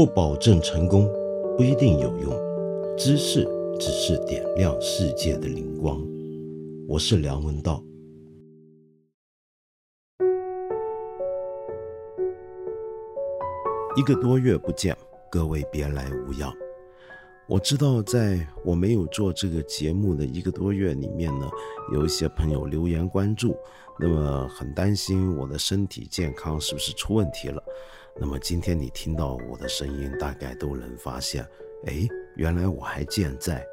不保证成功，不一定有用。知识只是点亮世界的灵光。我是梁文道。一个多月不见，各位别来无恙。我知道，在我没有做这个节目的一个多月里面呢，有一些朋友留言关注，那么很担心我的身体健康是不是出问题了。那么今天你听到我的声音，大概都能发现，哎，原来我还健在。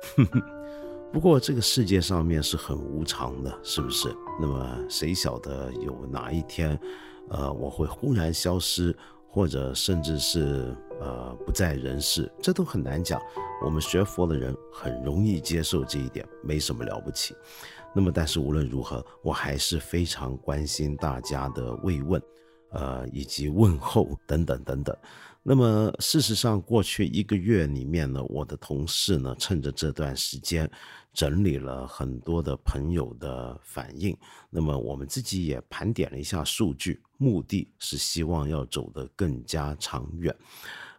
不过这个世界上面是很无常的，是不是？那么谁晓得有哪一天，呃，我会忽然消失？或者甚至是呃不在人世，这都很难讲。我们学佛的人很容易接受这一点，没什么了不起。那么，但是无论如何，我还是非常关心大家的慰问，呃，以及问候等等等等。那么，事实上，过去一个月里面呢，我的同事呢，趁着这段时间。整理了很多的朋友的反应，那么我们自己也盘点了一下数据，目的是希望要走得更加长远。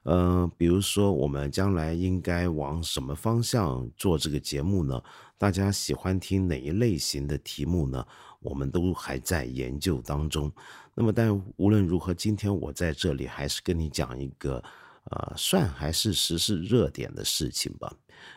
呃，比如说我们将来应该往什么方向做这个节目呢？大家喜欢听哪一类型的题目呢？我们都还在研究当中。那么，但无论如何，今天我在这里还是跟你讲一个。呃，算还是时事热点的事情吧。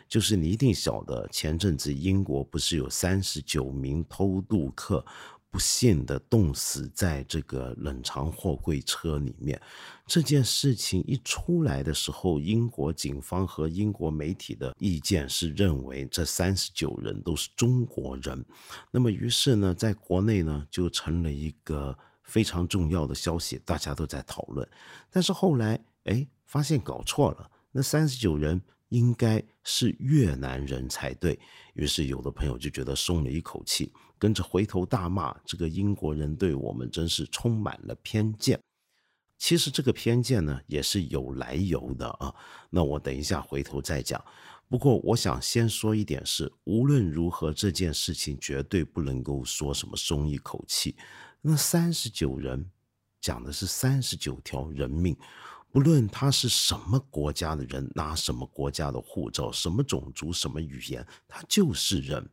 就是你一定晓得，前阵子英国不是有三十九名偷渡客不幸的冻死在这个冷藏货柜车里面。这件事情一出来的时候，英国警方和英国媒体的意见是认为这三十九人都是中国人。那么，于是呢，在国内呢就成了一个非常重要的消息，大家都在讨论。但是后来，哎。发现搞错了，那三十九人应该是越南人才对。于是有的朋友就觉得松了一口气，跟着回头大骂这个英国人对我们真是充满了偏见。其实这个偏见呢也是有来由的啊。那我等一下回头再讲。不过我想先说一点是，无论如何这件事情绝对不能够说什么松一口气。那三十九人讲的是三十九条人命。不论他是什么国家的人，拿什么国家的护照，什么种族，什么语言，他就是人。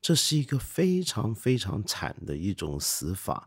这是一个非常非常惨的一种死法，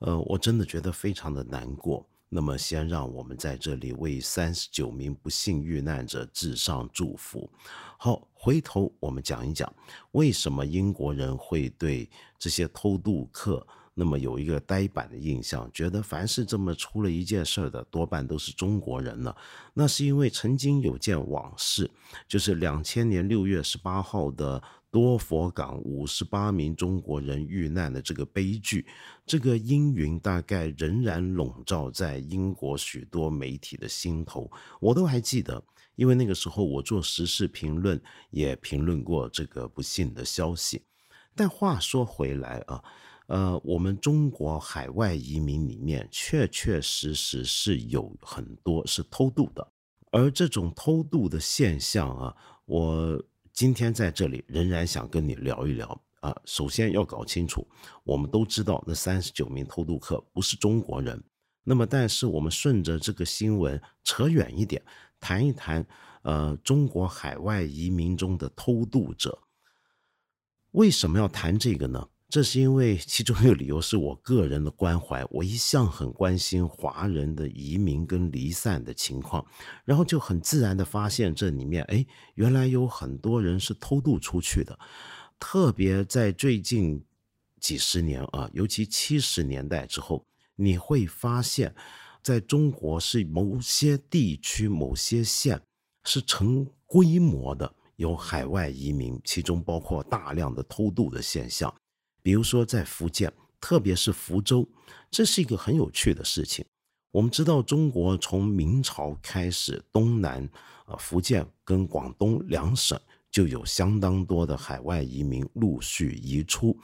呃，我真的觉得非常的难过。那么，先让我们在这里为三十九名不幸遇难者致上祝福。好，回头我们讲一讲，为什么英国人会对这些偷渡客。那么有一个呆板的印象，觉得凡是这么出了一件事儿的，多半都是中国人了。那是因为曾经有件往事，就是两千年六月十八号的多佛港五十八名中国人遇难的这个悲剧，这个阴云大概仍然笼罩在英国许多媒体的心头。我都还记得，因为那个时候我做时事评论，也评论过这个不幸的消息。但话说回来啊。呃，我们中国海外移民里面确确实实是有很多是偷渡的，而这种偷渡的现象啊，我今天在这里仍然想跟你聊一聊啊。首先要搞清楚，我们都知道那三十九名偷渡客不是中国人，那么但是我们顺着这个新闻扯远一点，谈一谈呃中国海外移民中的偷渡者，为什么要谈这个呢？这是因为其中一个理由是我个人的关怀，我一向很关心华人的移民跟离散的情况，然后就很自然的发现这里面，哎，原来有很多人是偷渡出去的，特别在最近几十年啊，尤其七十年代之后，你会发现，在中国是某些地区、某些县是成规模的有海外移民，其中包括大量的偷渡的现象。比如说，在福建，特别是福州，这是一个很有趣的事情。我们知道，中国从明朝开始，东南啊，福建跟广东两省就有相当多的海外移民陆续移出。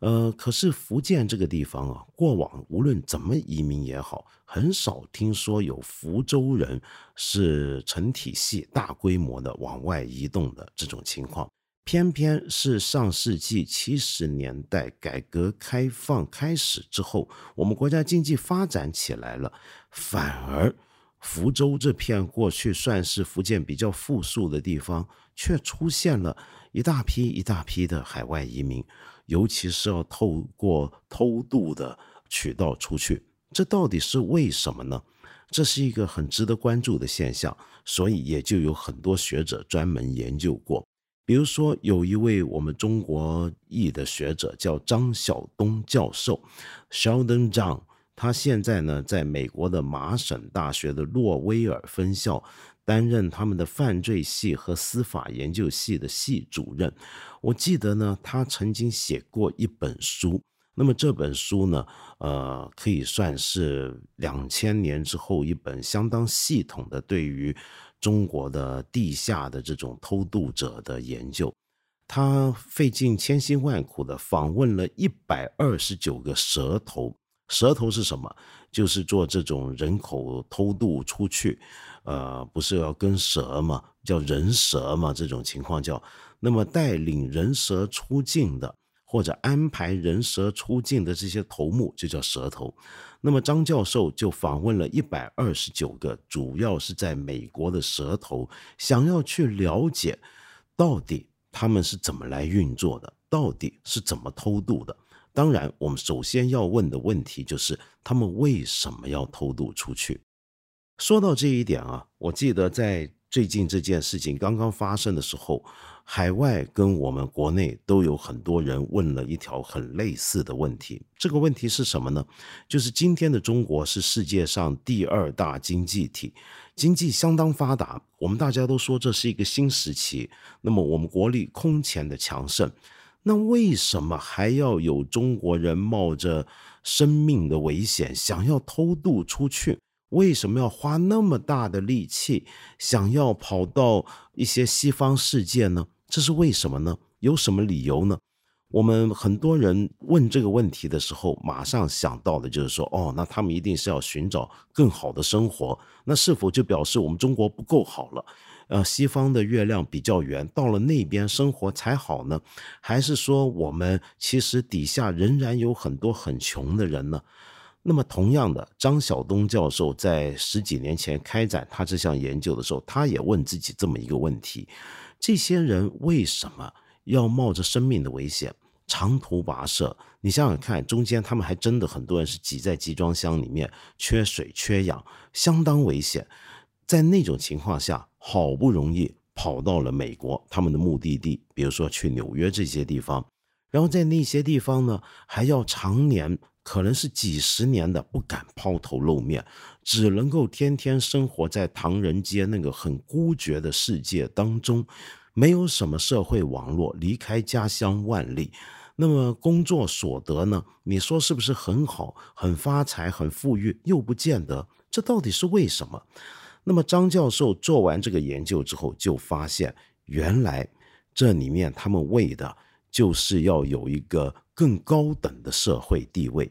呃，可是福建这个地方啊，过往无论怎么移民也好，很少听说有福州人是成体系、大规模的往外移动的这种情况。偏偏是上世纪七十年代改革开放开始之后，我们国家经济发展起来了，反而福州这片过去算是福建比较富庶的地方，却出现了一大批一大批的海外移民，尤其是要透过偷渡的渠道出去，这到底是为什么呢？这是一个很值得关注的现象，所以也就有很多学者专门研究过。比如说，有一位我们中国裔的学者叫张晓东教授 （Sheldon Zhang），他现在呢在美国的麻省大学的洛威尔分校担任他们的犯罪系和司法研究系的系主任。我记得呢，他曾经写过一本书。那么这本书呢，呃，可以算是两千年之后一本相当系统的对于中国的地下的这种偷渡者的研究。他费尽千辛万苦的访问了一百二十九个蛇头。蛇头是什么？就是做这种人口偷渡出去，呃，不是要跟蛇吗？叫人蛇嘛，这种情况叫。那么带领人蛇出境的。或者安排人蛇出境的这些头目就叫蛇头。那么张教授就访问了一百二十九个，主要是在美国的蛇头，想要去了解到底他们是怎么来运作的，到底是怎么偷渡的。当然，我们首先要问的问题就是他们为什么要偷渡出去。说到这一点啊，我记得在最近这件事情刚刚发生的时候。海外跟我们国内都有很多人问了一条很类似的问题，这个问题是什么呢？就是今天的中国是世界上第二大经济体，经济相当发达，我们大家都说这是一个新时期。那么我们国力空前的强盛，那为什么还要有中国人冒着生命的危险想要偷渡出去？为什么要花那么大的力气想要跑到一些西方世界呢？这是为什么呢？有什么理由呢？我们很多人问这个问题的时候，马上想到的就是说，哦，那他们一定是要寻找更好的生活。那是否就表示我们中国不够好了？呃，西方的月亮比较圆，到了那边生活才好呢？还是说我们其实底下仍然有很多很穷的人呢？那么，同样的，张晓东教授在十几年前开展他这项研究的时候，他也问自己这么一个问题。这些人为什么要冒着生命的危险长途跋涉？你想想看，中间他们还真的很多人是挤在集装箱里面，缺水缺氧，相当危险。在那种情况下，好不容易跑到了美国，他们的目的地，比如说去纽约这些地方，然后在那些地方呢，还要常年，可能是几十年的不敢抛头露面，只能够天天生活在唐人街那个很孤绝的世界当中。没有什么社会网络，离开家乡万里，那么工作所得呢？你说是不是很好、很发财、很富裕？又不见得，这到底是为什么？那么张教授做完这个研究之后，就发现原来这里面他们为的就是要有一个更高等的社会地位。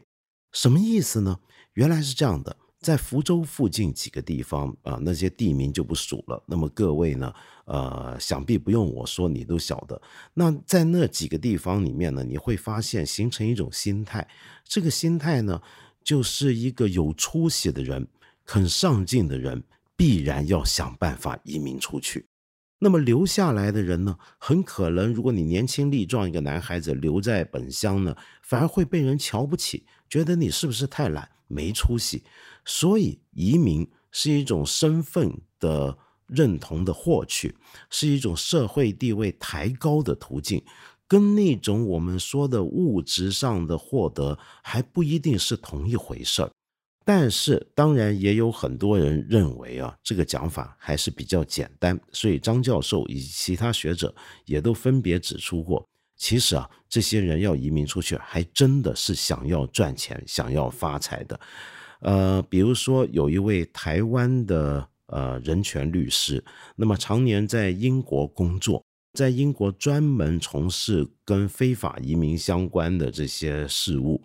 什么意思呢？原来是这样的。在福州附近几个地方啊，那些地名就不数了。那么各位呢，呃，想必不用我说，你都晓得。那在那几个地方里面呢，你会发现形成一种心态，这个心态呢，就是一个有出息的人、肯上进的人，必然要想办法移民出去。那么留下来的人呢，很可能，如果你年轻力壮一个男孩子留在本乡呢，反而会被人瞧不起，觉得你是不是太懒、没出息。所以，移民是一种身份的认同的获取，是一种社会地位抬高的途径，跟那种我们说的物质上的获得还不一定是同一回事儿。但是，当然也有很多人认为啊，这个讲法还是比较简单。所以，张教授以及其他学者也都分别指出过，其实啊，这些人要移民出去，还真的是想要赚钱、想要发财的。呃，比如说有一位台湾的呃人权律师，那么常年在英国工作，在英国专门从事跟非法移民相关的这些事务。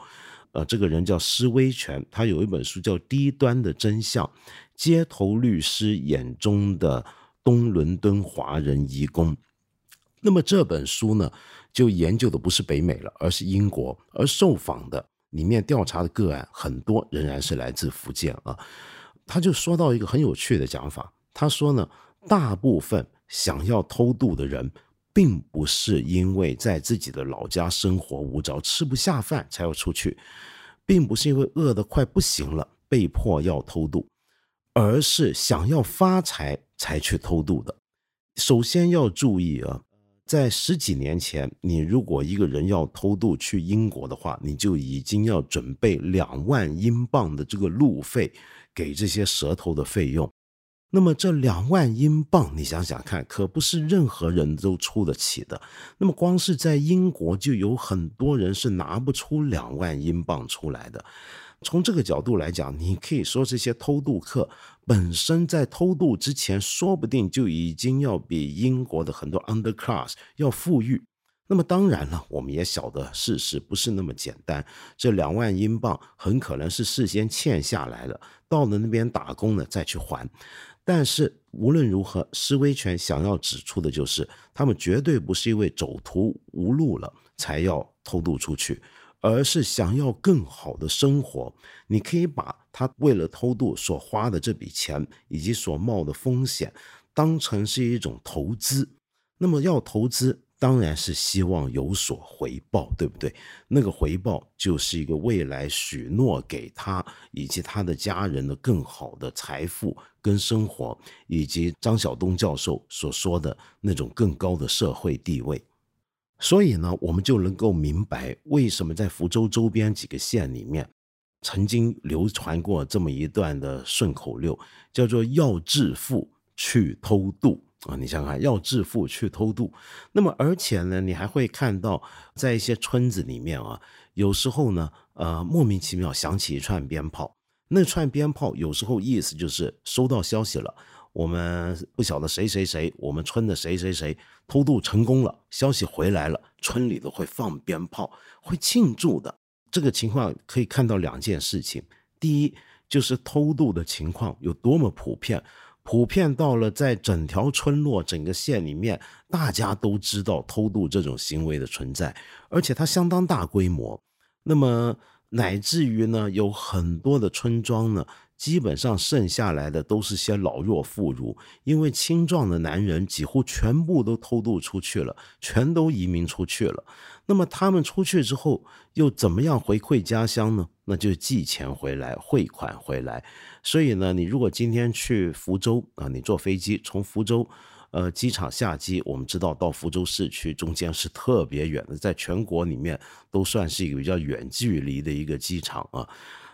呃，这个人叫施威权，他有一本书叫《低端的真相：街头律师眼中的东伦敦华人移工》。那么这本书呢，就研究的不是北美了，而是英国，而受访的。里面调查的个案很多，仍然是来自福建啊。他就说到一个很有趣的讲法，他说呢，大部分想要偷渡的人，并不是因为在自己的老家生活无着、吃不下饭才要出去，并不是因为饿得快不行了被迫要偷渡，而是想要发财才去偷渡的。首先要注意啊。在十几年前，你如果一个人要偷渡去英国的话，你就已经要准备两万英镑的这个路费给这些蛇头的费用。那么这两万英镑，你想想看，可不是任何人都出得起的。那么光是在英国，就有很多人是拿不出两万英镑出来的。从这个角度来讲，你可以说这些偷渡客本身在偷渡之前，说不定就已经要比英国的很多 underclass 要富裕。那么当然了，我们也晓得事实不是那么简单。这两万英镑很可能是事先欠下来了，到了那边打工呢再去还。但是无论如何，施威权想要指出的就是，他们绝对不是因为走投无路了才要偷渡出去。而是想要更好的生活，你可以把他为了偷渡所花的这笔钱以及所冒的风险，当成是一种投资。那么要投资，当然是希望有所回报，对不对？那个回报就是一个未来许诺给他以及他的家人的更好的财富跟生活，以及张晓东教授所说的那种更高的社会地位。所以呢，我们就能够明白为什么在福州周边几个县里面，曾经流传过这么一段的顺口溜，叫做“要致富去偷渡”啊！你想想看，要致富去偷渡。那么，而且呢，你还会看到在一些村子里面啊，有时候呢，呃，莫名其妙响起一串鞭炮，那串鞭炮有时候意思就是收到消息了。我们不晓得谁谁谁，我们村的谁谁谁偷渡成功了，消息回来了，村里都会放鞭炮，会庆祝的。这个情况可以看到两件事情：第一，就是偷渡的情况有多么普遍，普遍到了在整条村落、整个县里面，大家都知道偷渡这种行为的存在，而且它相当大规模。那么乃至于呢，有很多的村庄呢。基本上剩下来的都是些老弱妇孺，因为青壮的男人几乎全部都偷渡出去了，全都移民出去了。那么他们出去之后又怎么样回馈家乡呢？那就寄钱回来，汇款回来。所以呢，你如果今天去福州啊，你坐飞机从福州，呃，机场下机，我们知道到福州市区中间是特别远的，在全国里面都算是一个比较远距离的一个机场啊。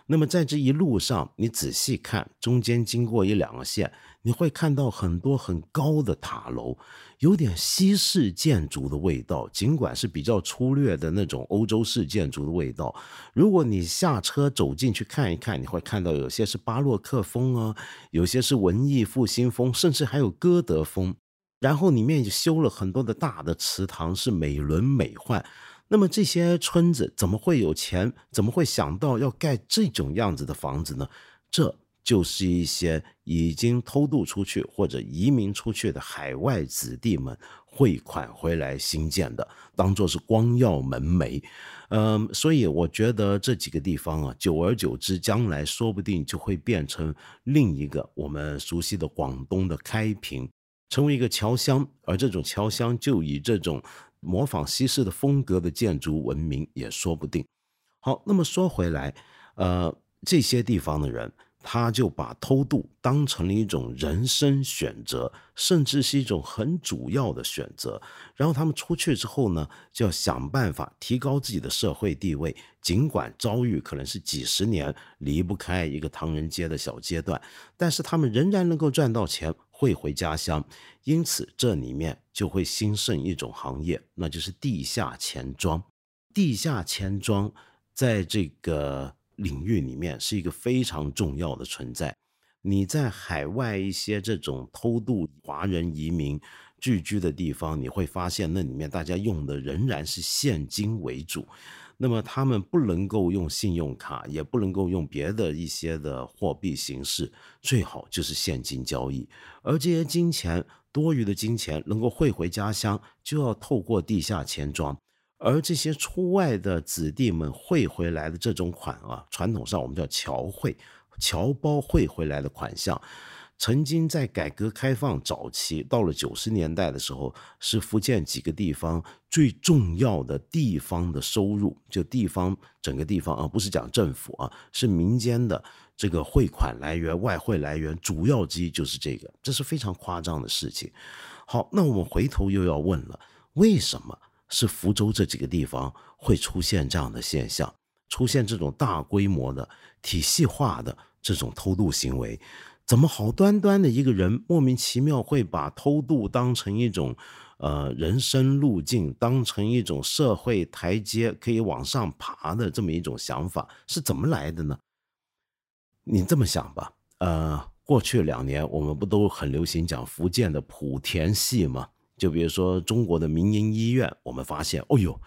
那么在这一路上，你仔细看，中间经过一两个县，你会看到很多很高的塔楼，有点西式建筑的味道。尽管是比较粗略的那种欧洲式建筑的味道，如果你下车走进去看一看，你会看到有些是巴洛克风啊，有些是文艺复兴风，甚至还有歌德风。然后里面修了很多的大的祠堂，是美轮美奂。那么这些村子怎么会有钱？怎么会想到要盖这种样子的房子呢？这就是一些已经偷渡出去或者移民出去的海外子弟们汇款回来新建的，当做是光耀门楣。嗯，所以我觉得这几个地方啊，久而久之，将来说不定就会变成另一个我们熟悉的广东的开平，成为一个侨乡，而这种侨乡就以这种。模仿西式的风格的建筑文明也说不定。好，那么说回来，呃，这些地方的人，他就把偷渡当成了一种人生选择，甚至是一种很主要的选择。然后他们出去之后呢，就要想办法提高自己的社会地位。尽管遭遇可能是几十年离不开一个唐人街的小阶段，但是他们仍然能够赚到钱。汇回家乡，因此这里面就会兴盛一种行业，那就是地下钱庄。地下钱庄在这个领域里面是一个非常重要的存在。你在海外一些这种偷渡华人移民聚居的地方，你会发现那里面大家用的仍然是现金为主。那么他们不能够用信用卡，也不能够用别的一些的货币形式，最好就是现金交易。而这些金钱多余的金钱能够汇回家乡，就要透过地下钱庄。而这些出外的子弟们汇回来的这种款啊，传统上我们叫侨汇，侨胞汇回来的款项。曾经在改革开放早期，到了九十年代的时候，是福建几个地方最重要的地方的收入，就地方整个地方啊，不是讲政府啊，是民间的这个汇款来源、外汇来源主要之一就是这个，这是非常夸张的事情。好，那我们回头又要问了，为什么是福州这几个地方会出现这样的现象，出现这种大规模的体系化的这种偷渡行为？怎么好端端的一个人莫名其妙会把偷渡当成一种，呃人生路径，当成一种社会台阶可以往上爬的这么一种想法是怎么来的呢？你这么想吧，呃，过去两年我们不都很流行讲福建的莆田系吗？就比如说中国的民营医院，我们发现，哦呦。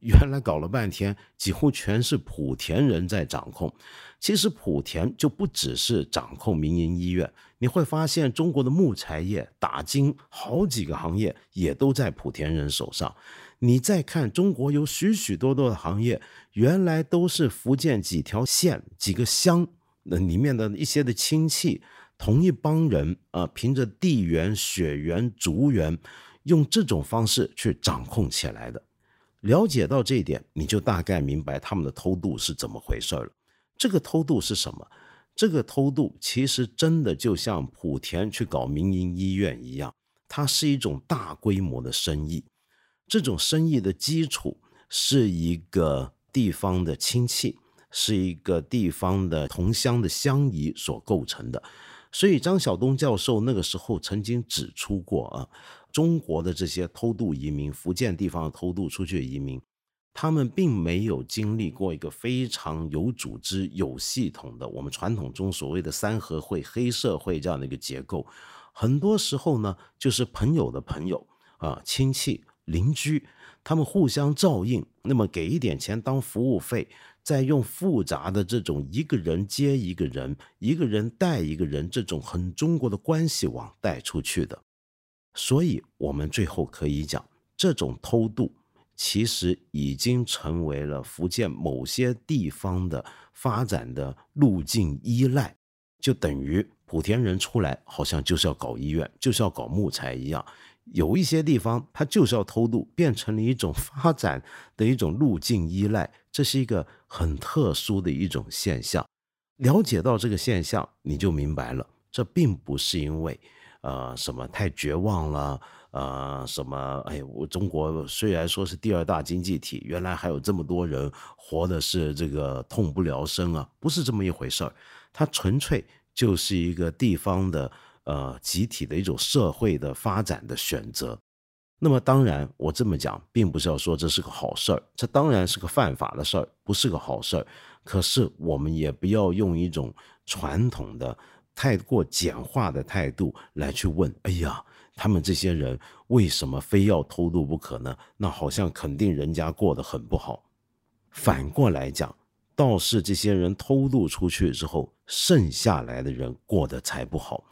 原来搞了半天，几乎全是莆田人在掌控。其实莆田就不只是掌控民营医院，你会发现中国的木材业、打金好几个行业也都在莆田人手上。你再看中国有许许多多的行业，原来都是福建几条县、几个乡那里面的一些的亲戚，同一帮人啊，凭着地缘、血缘、族缘，用这种方式去掌控起来的。了解到这一点，你就大概明白他们的偷渡是怎么回事了。这个偷渡是什么？这个偷渡其实真的就像莆田去搞民营医院一样，它是一种大规模的生意。这种生意的基础是一个地方的亲戚，是一个地方的同乡的乡谊所构成的。所以张晓东教授那个时候曾经指出过啊。中国的这些偷渡移民，福建地方的偷渡出去的移民，他们并没有经历过一个非常有组织、有系统的我们传统中所谓的三合会、黑社会这样的一个结构。很多时候呢，就是朋友的朋友啊、亲戚、邻居，他们互相照应，那么给一点钱当服务费，再用复杂的这种一个人接一个人、一个人带一个人这种很中国的关系网带出去的。所以，我们最后可以讲，这种偷渡其实已经成为了福建某些地方的发展的路径依赖，就等于莆田人出来好像就是要搞医院，就是要搞木材一样。有一些地方它就是要偷渡，变成了一种 发展的一种路径依赖，这是一个很特殊的一种现象。了解到这个现象，你就明白了，这并不是因为。呃，什么太绝望了？呃，什么？哎，我中国虽然说是第二大经济体，原来还有这么多人活的是这个痛不聊生啊，不是这么一回事儿。它纯粹就是一个地方的呃集体的一种社会的发展的选择。那么当然，我这么讲，并不是要说这是个好事儿，这当然是个犯法的事儿，不是个好事儿。可是我们也不要用一种传统的。太过简化的态度来去问，哎呀，他们这些人为什么非要偷渡不可呢？那好像肯定人家过得很不好。反过来讲，倒是这些人偷渡出去之后，剩下来的人过得才不好。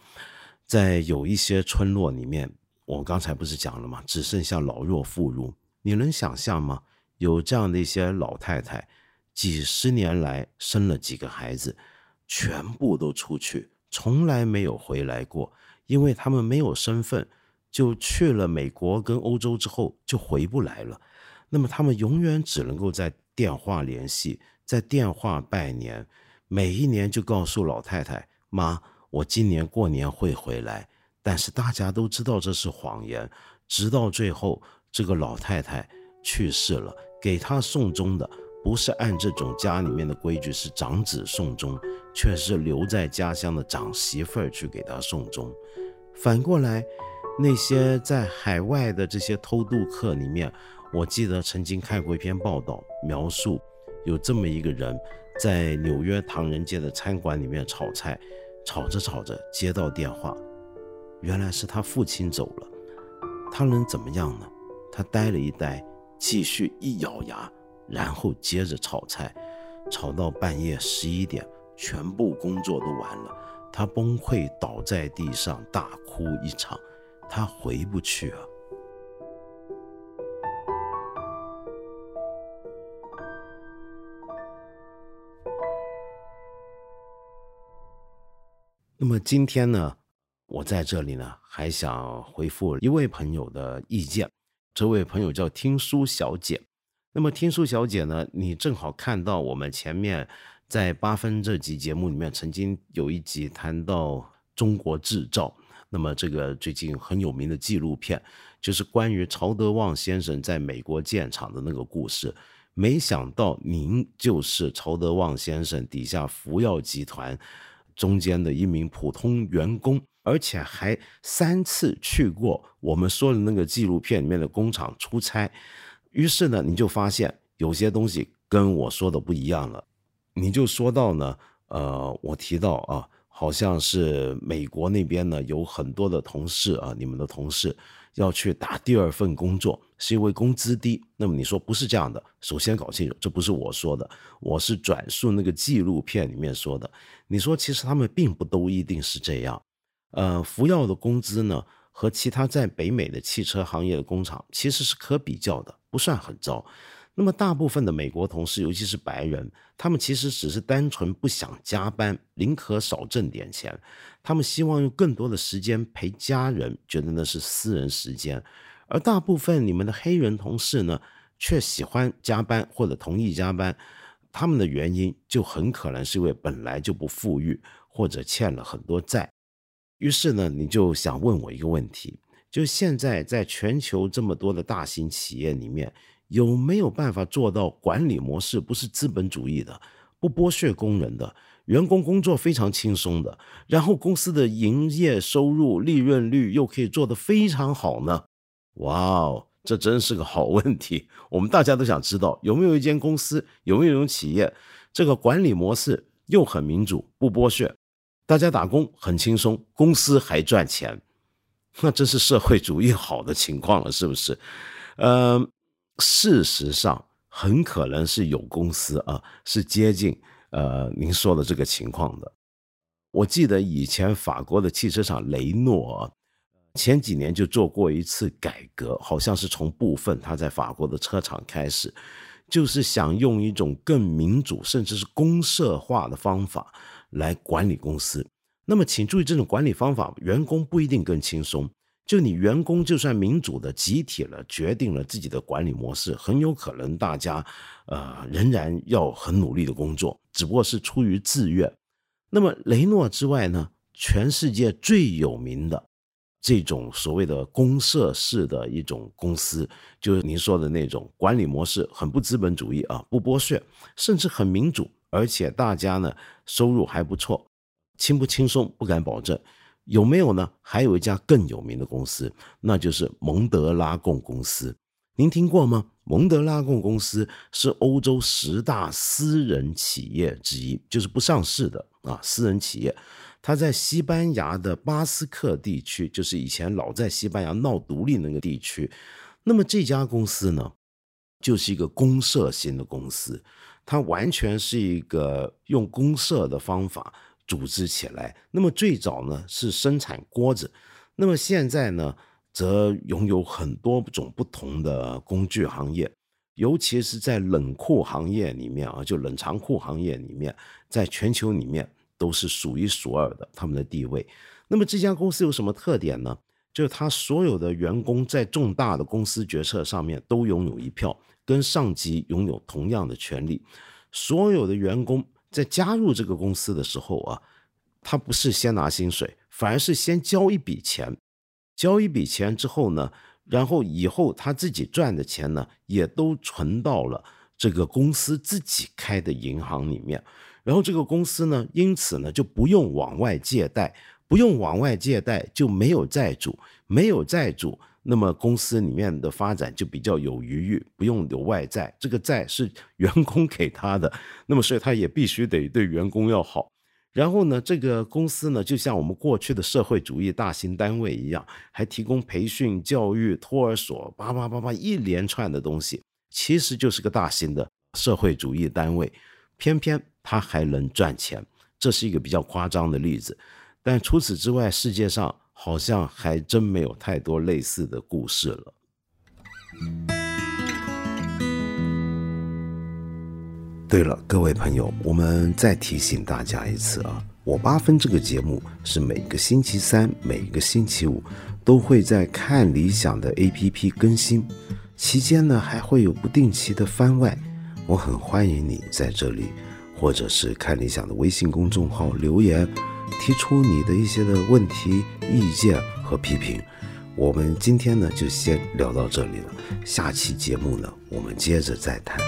在有一些村落里面，我刚才不是讲了吗？只剩下老弱妇孺。你能想象吗？有这样的一些老太太，几十年来生了几个孩子，全部都出去。从来没有回来过，因为他们没有身份，就去了美国跟欧洲之后就回不来了。那么他们永远只能够在电话联系，在电话拜年，每一年就告诉老太太：“妈，我今年过年会回来。”但是大家都知道这是谎言。直到最后，这个老太太去世了，给她送终的。不是按这种家里面的规矩，是长子送终，却是留在家乡的长媳妇儿去给他送终。反过来，那些在海外的这些偷渡客里面，我记得曾经看过一篇报道，描述有这么一个人，在纽约唐人街的餐馆里面炒菜，炒着炒着接到电话，原来是他父亲走了。他能怎么样呢？他呆了一呆，继续一咬牙。然后接着炒菜，炒到半夜十一点，全部工作都完了，他崩溃倒在地上大哭一场，他回不去了。那么今天呢，我在这里呢，还想回复一位朋友的意见。这位朋友叫听书小姐。那么听书小姐呢，你正好看到我们前面在八分这集节目里面，曾经有一集谈到中国制造。那么这个最近很有名的纪录片，就是关于曹德旺先生在美国建厂的那个故事。没想到您就是曹德旺先生底下福耀集团中间的一名普通员工，而且还三次去过我们说的那个纪录片里面的工厂出差。于是呢，你就发现有些东西跟我说的不一样了。你就说到呢，呃，我提到啊。好像是美国那边呢，有很多的同事啊，你们的同事要去打第二份工作，是因为工资低。那么你说不是这样的？首先搞清楚，这不是我说的，我是转述那个纪录片里面说的。你说其实他们并不都一定是这样。呃，福耀的工资呢，和其他在北美的汽车行业的工厂其实是可比较的，不算很糟。那么大部分的美国同事，尤其是白人，他们其实只是单纯不想加班，宁可少挣点钱。他们希望用更多的时间陪家人，觉得那是私人时间。而大部分你们的黑人同事呢，却喜欢加班或者同意加班。他们的原因就很可能是因为本来就不富裕，或者欠了很多债。于是呢，你就想问我一个问题：就现在在全球这么多的大型企业里面。有没有办法做到管理模式不是资本主义的，不剥削工人的，员工工作非常轻松的，然后公司的营业收入、利润率又可以做得非常好呢？哇哦，这真是个好问题。我们大家都想知道，有没有一间公司，有没有一种企业，这个管理模式又很民主，不剥削，大家打工很轻松，公司还赚钱，那真是社会主义好的情况了，是不是？嗯。事实上，很可能是有公司啊，是接近呃您说的这个情况的。我记得以前法国的汽车厂雷诺，前几年就做过一次改革，好像是从部分他在法国的车厂开始，就是想用一种更民主甚至是公社化的方法来管理公司。那么，请注意，这种管理方法，员工不一定更轻松。就你员工，就算民主的集体了，决定了自己的管理模式，很有可能大家，呃，仍然要很努力的工作，只不过是出于自愿。那么雷诺之外呢，全世界最有名的这种所谓的公社式的一种公司，就是您说的那种管理模式，很不资本主义啊，不剥削，甚至很民主，而且大家呢收入还不错，轻不轻松不敢保证。有没有呢？还有一家更有名的公司，那就是蒙德拉贡公司。您听过吗？蒙德拉贡公司是欧洲十大私人企业之一，就是不上市的啊，私人企业。它在西班牙的巴斯克地区，就是以前老在西班牙闹独立那个地区。那么这家公司呢，就是一个公社型的公司，它完全是一个用公社的方法。组织起来，那么最早呢是生产锅子，那么现在呢则拥有很多种不同的工具行业，尤其是在冷库行业里面啊，就冷藏库行业里面，在全球里面都是数一数二的他们的地位。那么这家公司有什么特点呢？就是他所有的员工在重大的公司决策上面都拥有一票，跟上级拥有同样的权利，所有的员工。在加入这个公司的时候啊，他不是先拿薪水，反而是先交一笔钱，交一笔钱之后呢，然后以后他自己赚的钱呢，也都存到了这个公司自己开的银行里面，然后这个公司呢，因此呢就不用往外借贷，不用往外借贷就没有债主，没有债主。那么公司里面的发展就比较有余裕，不用有外债，这个债是员工给他的，那么所以他也必须得对员工要好。然后呢，这个公司呢，就像我们过去的社会主义大型单位一样，还提供培训、教育、托儿所，叭叭叭叭一连串的东西，其实就是个大型的社会主义单位。偏偏它还能赚钱，这是一个比较夸张的例子。但除此之外，世界上。好像还真没有太多类似的故事了。对了，各位朋友，我们再提醒大家一次啊，我八分这个节目是每个星期三、每个星期五都会在看理想的 APP 更新，期间呢还会有不定期的番外。我很欢迎你在这里，或者是看理想的微信公众号留言，提出你的一些的问题、意见和批评。我们今天呢就先聊到这里了，下期节目呢我们接着再谈。